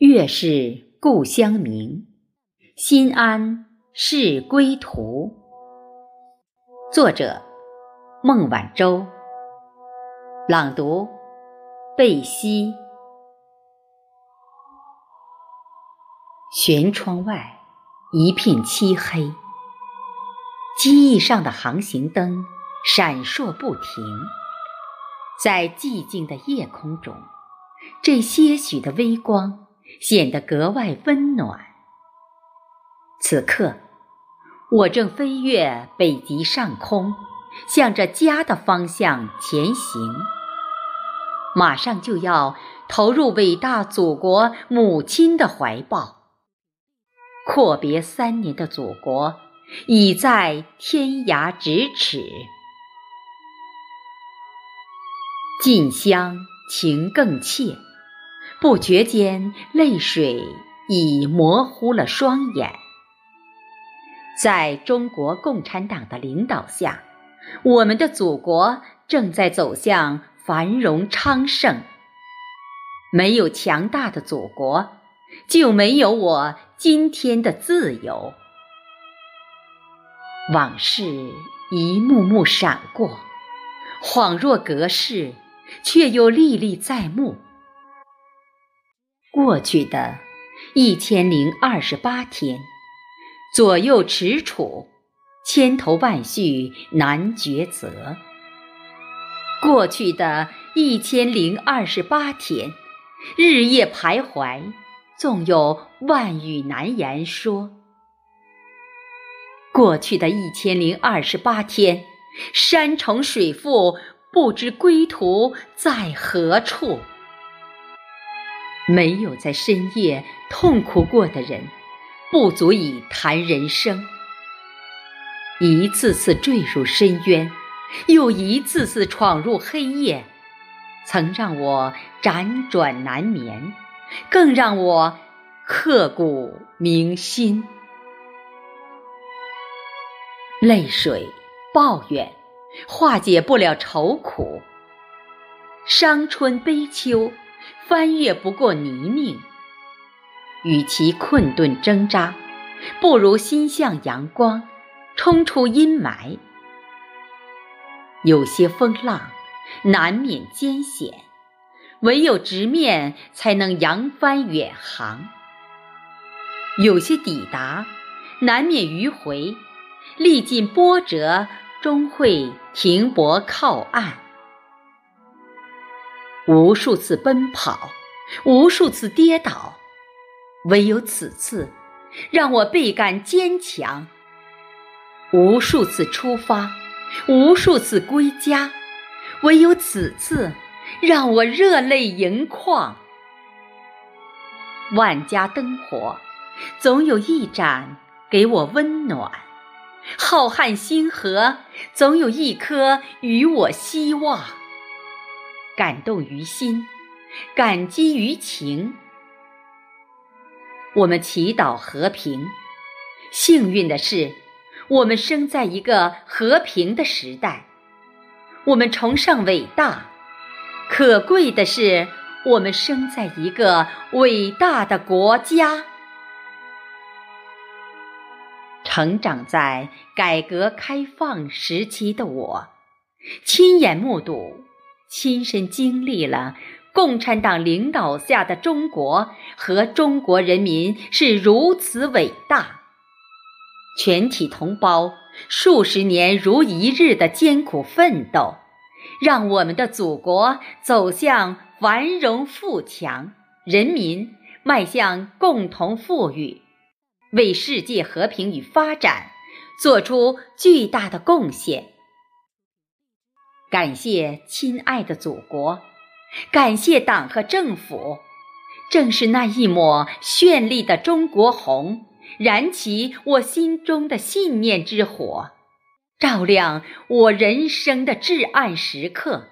月是故乡明，心安是归途。作者：孟晚舟。朗读：贝西。舷窗外一片漆黑，机翼上的航行灯闪烁不停。在寂静的夜空中，这些许的微光。显得格外温暖。此刻，我正飞越北极上空，向着家的方向前行。马上就要投入伟大祖国母亲的怀抱。阔别三年的祖国，已在天涯咫尺。近乡情更切。不觉间，泪水已模糊了双眼。在中国共产党的领导下，我们的祖国正在走向繁荣昌盛。没有强大的祖国，就没有我今天的自由。往事一幕幕闪过，恍若隔世，却又历历在目。过去的一千零二十八天，左右踟蹰，千头万绪难抉择。过去的一千零二十八天，日夜徘徊，纵有万语难言说。过去的一千零二十八天，山重水复，不知归途在何处。没有在深夜痛苦过的人，不足以谈人生。一次次坠入深渊，又一次次闯入黑夜，曾让我辗转难眠，更让我刻骨铭心。泪水、抱怨，化解不了愁苦。伤春悲秋。翻越不过泥泞，与其困顿挣扎，不如心向阳光，冲出阴霾。有些风浪难免艰险，唯有直面才能扬帆远航；有些抵达难免迂回，历尽波折终会停泊靠岸。无数次奔跑，无数次跌倒，唯有此次让我倍感坚强；无数次出发，无数次归家，唯有此次让我热泪盈眶。万家灯火，总有一盏给我温暖；浩瀚星河，总有一颗与我希望。感动于心，感激于情。我们祈祷和平。幸运的是，我们生在一个和平的时代。我们崇尚伟大。可贵的是，我们生在一个伟大的国家。成长在改革开放时期的我，亲眼目睹。亲身经历了共产党领导下的中国和中国人民是如此伟大，全体同胞数十年如一日的艰苦奋斗，让我们的祖国走向繁荣富强，人民迈向共同富裕，为世界和平与发展做出巨大的贡献。感谢亲爱的祖国，感谢党和政府，正是那一抹绚丽的中国红，燃起我心中的信念之火，照亮我人生的至暗时刻，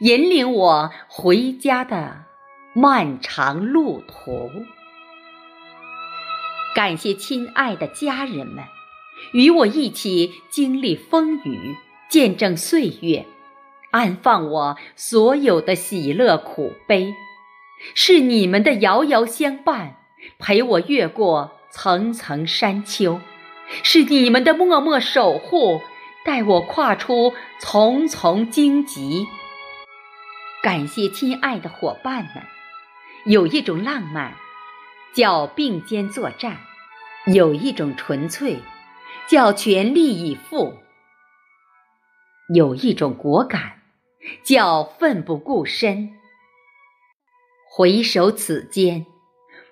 引领我回家的漫长路途。感谢亲爱的家人们，与我一起经历风雨，见证岁月。安放我所有的喜乐苦悲，是你们的遥遥相伴，陪我越过层层山丘；是你们的默默守护，带我跨出重重荆棘。感谢亲爱的伙伴们，有一种浪漫叫并肩作战，有一种纯粹叫全力以赴，有一种果敢叫奋不顾身。回首此间，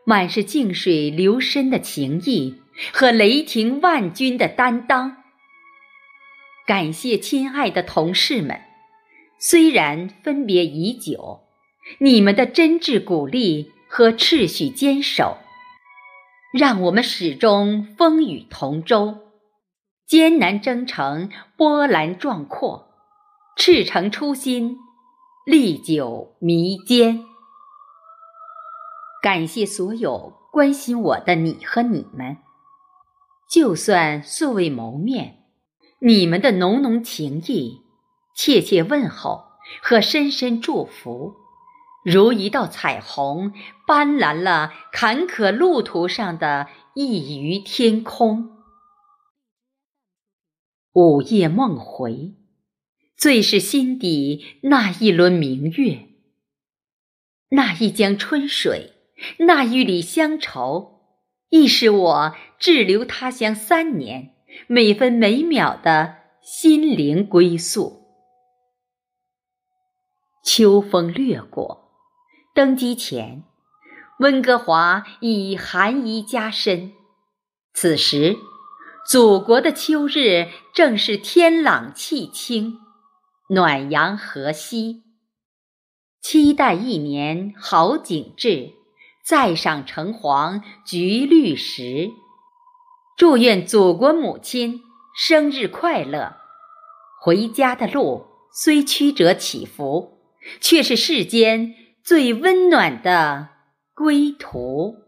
满是静水流深的情谊和雷霆万钧的担当。感谢亲爱的同事们。虽然分别已久，你们的真挚鼓励和秩序坚守，让我们始终风雨同舟，艰难征程波澜壮阔，赤诚初心历久弥坚。感谢所有关心我的你和你们，就算素未谋面，你们的浓浓情谊。切切问候和深深祝福，如一道彩虹，斑斓了坎坷路途上的一隅天空。午夜梦回，最是心底那一轮明月，那一江春水，那一缕乡愁，亦是我滞留他乡三年，每分每秒的心灵归宿。秋风掠过，登机前，温哥华已寒衣加身。此时，祖国的秋日正是天朗气清，暖阳和煦。期待一年好景致，再赏橙黄橘绿时。祝愿祖国母亲生日快乐！回家的路虽曲折起伏。却是世间最温暖的归途。